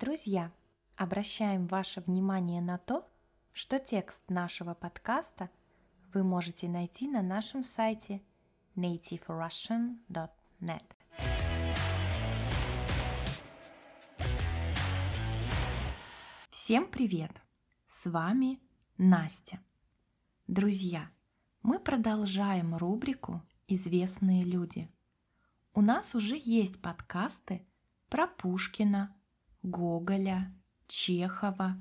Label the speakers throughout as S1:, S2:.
S1: Друзья, обращаем ваше внимание на то, что текст нашего подкаста вы можете найти на нашем сайте nativerussian.net. Всем привет! С вами Настя. Друзья, мы продолжаем рубрику «Известные люди». У нас уже есть подкасты про Пушкина, Гоголя, Чехова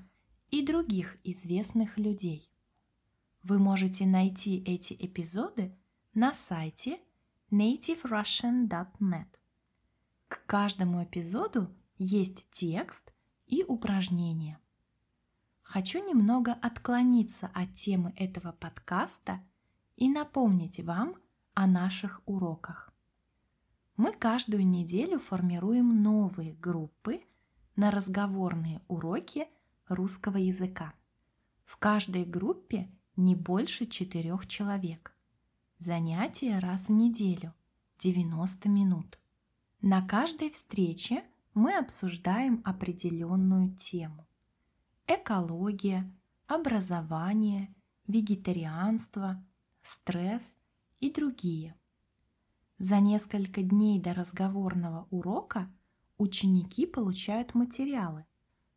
S1: и других известных людей. Вы можете найти эти эпизоды на сайте nativerussian.net. К каждому эпизоду есть текст и упражнения. Хочу немного отклониться от темы этого подкаста и напомнить вам о наших уроках. Мы каждую неделю формируем новые группы – на разговорные уроки русского языка. В каждой группе не больше четырех человек. Занятия раз в неделю, 90 минут. На каждой встрече мы обсуждаем определенную тему. Экология, образование, вегетарианство, стресс и другие. За несколько дней до разговорного урока ученики получают материалы,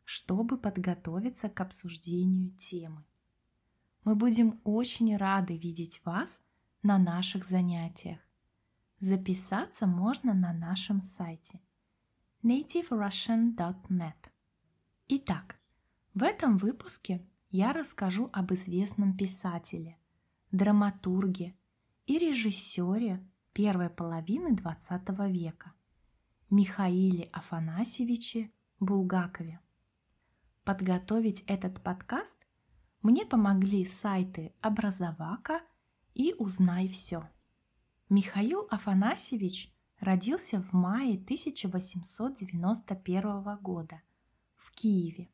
S1: чтобы подготовиться к обсуждению темы. Мы будем очень рады видеть вас на наших занятиях. Записаться можно на нашем сайте nativerussian.net. Итак, в этом выпуске я расскажу об известном писателе, драматурге и режиссере первой половины XX века – Михаиле Афанасьевиче Булгакове. Подготовить этот подкаст мне помогли сайты Образовака и Узнай все. Михаил Афанасьевич родился в мае 1891 года в Киеве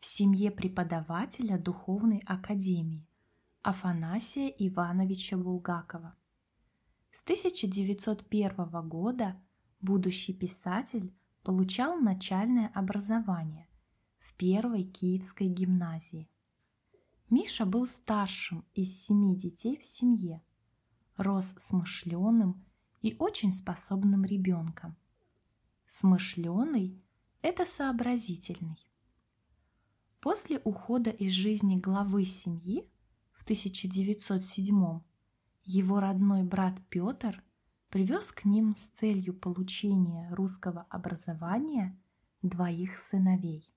S1: в семье преподавателя Духовной Академии Афанасия Ивановича Булгакова. С 1901 года будущий писатель получал начальное образование в первой киевской гимназии. Миша был старшим из семи детей в семье, рос смышленым и очень способным ребенком. Смышленый – это сообразительный. После ухода из жизни главы семьи в 1907 его родной брат Петр привез к ним с целью получения русского образования двоих сыновей.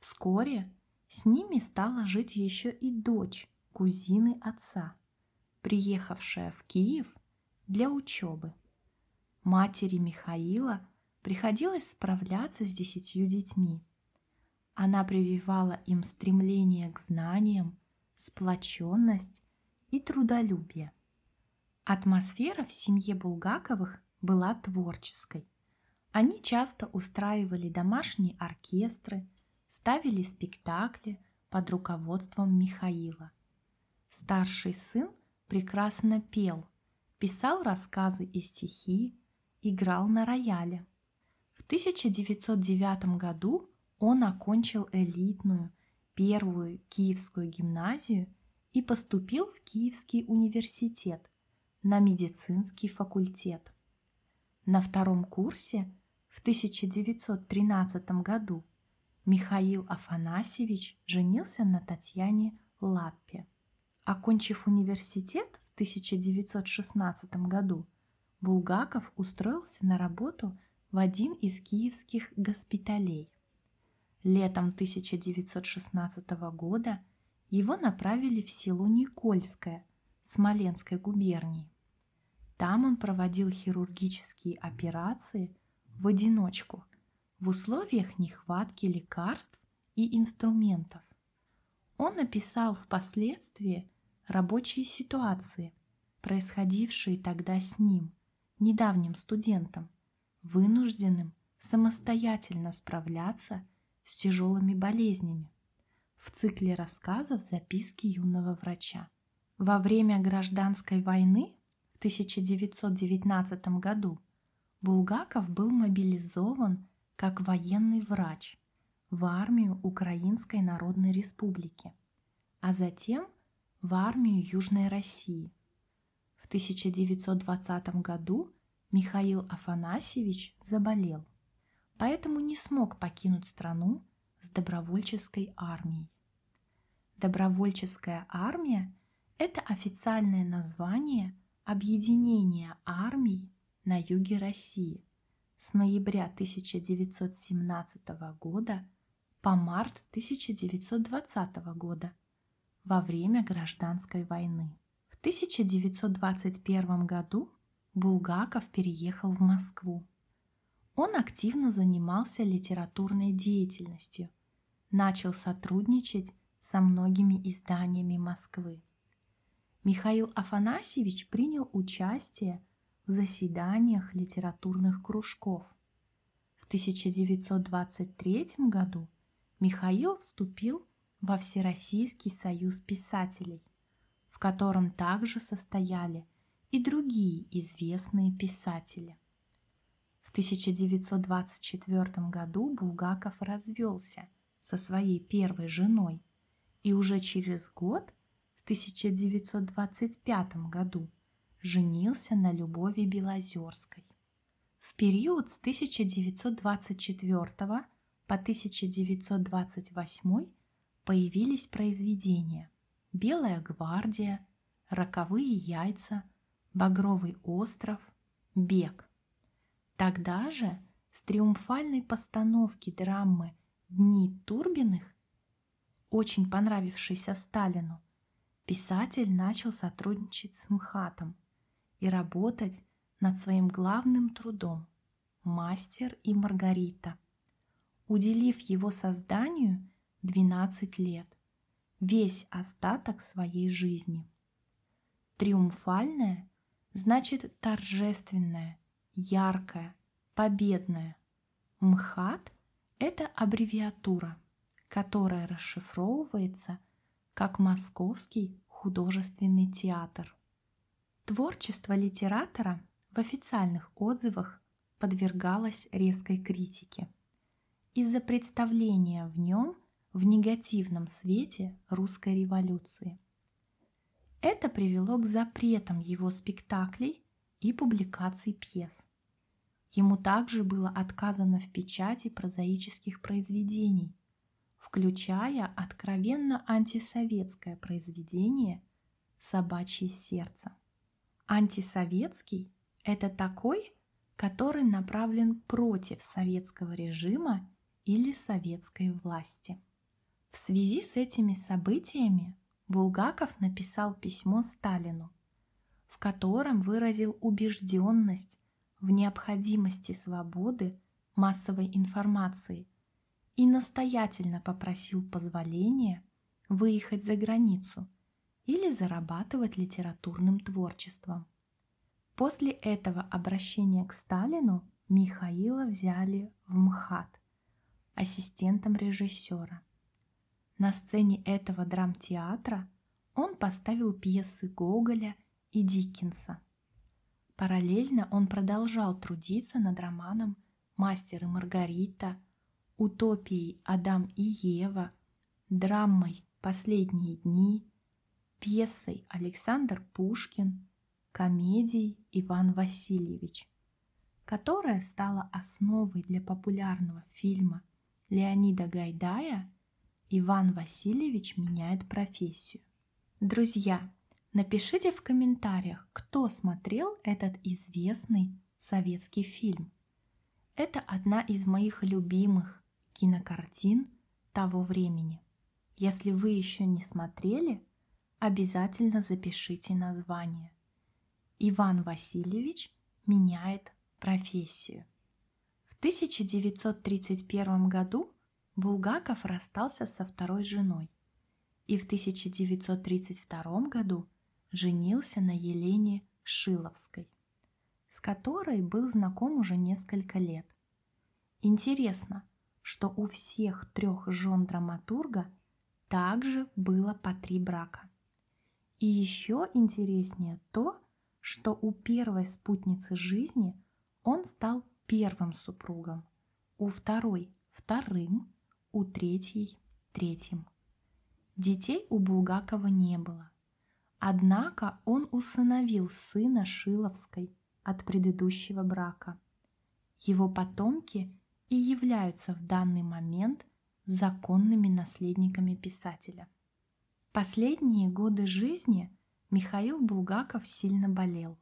S1: Вскоре с ними стала жить еще и дочь кузины отца, приехавшая в Киев для учебы. Матери Михаила приходилось справляться с десятью детьми. Она прививала им стремление к знаниям, сплоченность и трудолюбие. Атмосфера в семье Булгаковых была творческой. Они часто устраивали домашние оркестры, ставили спектакли под руководством Михаила. Старший сын прекрасно пел, писал рассказы и стихи, играл на рояле. В 1909 году он окончил элитную первую Киевскую гимназию и поступил в Киевский университет – на медицинский факультет. На втором курсе в 1913 году Михаил Афанасьевич женился на Татьяне Лаппе. Окончив университет в 1916 году, Булгаков устроился на работу в один из киевских госпиталей. Летом 1916 года его направили в село Никольское Смоленской губернии. Там он проводил хирургические операции в одиночку в условиях нехватки лекарств и инструментов. Он описал впоследствии рабочие ситуации, происходившие тогда с ним, недавним студентом, вынужденным самостоятельно справляться с тяжелыми болезнями в цикле рассказов записки юного врача. Во время гражданской войны в 1919 году Булгаков был мобилизован как военный врач в армию Украинской Народной Республики, а затем в армию Южной России. В 1920 году Михаил Афанасьевич заболел, поэтому не смог покинуть страну с добровольческой армией. Добровольческая армия – это официальное название объединения армий на юге России с ноября 1917 года по март 1920 года во время гражданской войны. В 1921 году Булгаков переехал в Москву. Он активно занимался литературной деятельностью, начал сотрудничать со многими изданиями Москвы. Михаил Афанасьевич принял участие в заседаниях литературных кружков. В 1923 году Михаил вступил во Всероссийский союз писателей, в котором также состояли и другие известные писатели. В 1924 году Булгаков развелся со своей первой женой и уже через год, 1925 году, женился на Любови Белозерской. В период с 1924 по 1928 появились произведения «Белая гвардия», «Роковые яйца», «Багровый остров», «Бег». Тогда же с триумфальной постановки драмы «Дни Турбиных», очень понравившейся Сталину, писатель начал сотрудничать с МХАТом и работать над своим главным трудом «Мастер и Маргарита», уделив его созданию 12 лет, весь остаток своей жизни. Триумфальное значит торжественное, яркое, победное. МХАТ – это аббревиатура, которая расшифровывается как Московский художественный театр. Творчество литератора в официальных отзывах подвергалось резкой критике из-за представления в нем в негативном свете русской революции. Это привело к запретам его спектаклей и публикаций пьес. Ему также было отказано в печати прозаических произведений, включая откровенно антисоветское произведение «Собачье сердце». Антисоветский – это такой, который направлен против советского режима или советской власти. В связи с этими событиями Булгаков написал письмо Сталину, в котором выразил убежденность в необходимости свободы массовой информации и настоятельно попросил позволения выехать за границу – или зарабатывать литературным творчеством. После этого обращения к Сталину Михаила взяли в МХАТ ассистентом режиссера. На сцене этого драмтеатра он поставил пьесы Гоголя и Диккенса. Параллельно он продолжал трудиться над романом «Мастер и Маргарита», утопией «Адам и Ева», драмой «Последние дни», пьесой Александр Пушкин, комедией Иван Васильевич, которая стала основой для популярного фильма Леонида Гайдая «Иван Васильевич меняет профессию». Друзья, напишите в комментариях, кто смотрел этот известный советский фильм. Это одна из моих любимых кинокартин того времени. Если вы еще не смотрели, обязательно запишите название. Иван Васильевич меняет профессию. В 1931 году Булгаков расстался со второй женой и в 1932 году женился на Елене Шиловской, с которой был знаком уже несколько лет. Интересно, что у всех трех жен драматурга также было по три брака. И еще интереснее то, что у первой спутницы жизни он стал первым супругом, у второй – вторым, у третьей третьим. Детей у Булгакова не было. Однако он усыновил сына Шиловской от предыдущего брака. Его потомки и являются в данный момент законными наследниками писателя. Последние годы жизни Михаил Булгаков сильно болел.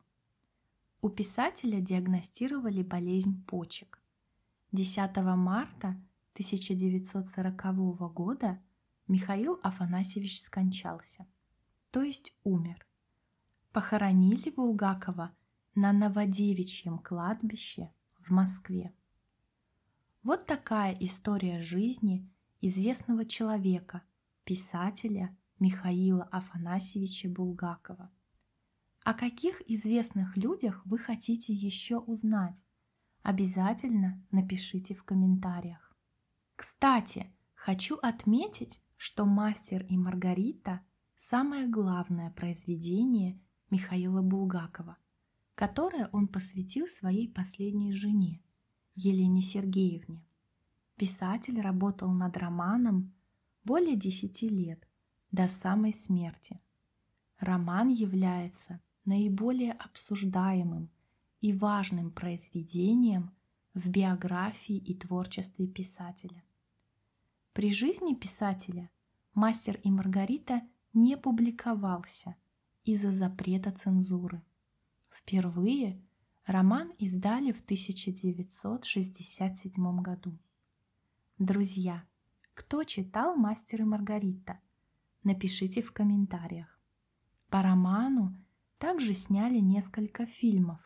S1: У писателя диагностировали болезнь почек. 10 марта 1940 года Михаил Афанасьевич скончался, то есть умер. Похоронили Булгакова на Новодевичьем кладбище в Москве. Вот такая история жизни известного человека, писателя Михаила Афанасьевича Булгакова. О каких известных людях вы хотите еще узнать? Обязательно напишите в комментариях. Кстати, хочу отметить, что «Мастер и Маргарита» – самое главное произведение Михаила Булгакова, которое он посвятил своей последней жене, Елене Сергеевне. Писатель работал над романом более десяти лет, до самой смерти. Роман является наиболее обсуждаемым и важным произведением в биографии и творчестве писателя. При жизни писателя «Мастер и Маргарита» не публиковался из-за запрета цензуры. Впервые роман издали в 1967 году. Друзья, кто читал «Мастер и Маргарита»? Напишите в комментариях. По роману также сняли несколько фильмов.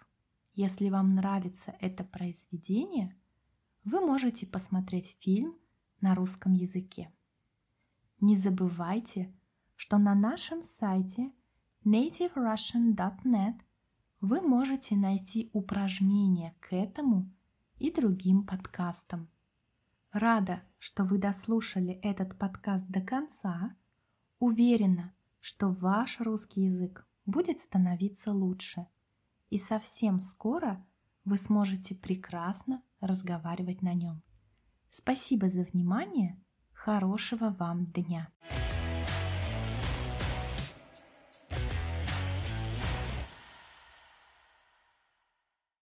S1: Если вам нравится это произведение, вы можете посмотреть фильм на русском языке. Не забывайте, что на нашем сайте nativerussian.net вы можете найти упражнения к этому и другим подкастам. Рада, что вы дослушали этот подкаст до конца. Уверена, что ваш русский язык будет становиться лучше. И совсем скоро вы сможете прекрасно разговаривать на нем. Спасибо за внимание. Хорошего вам дня!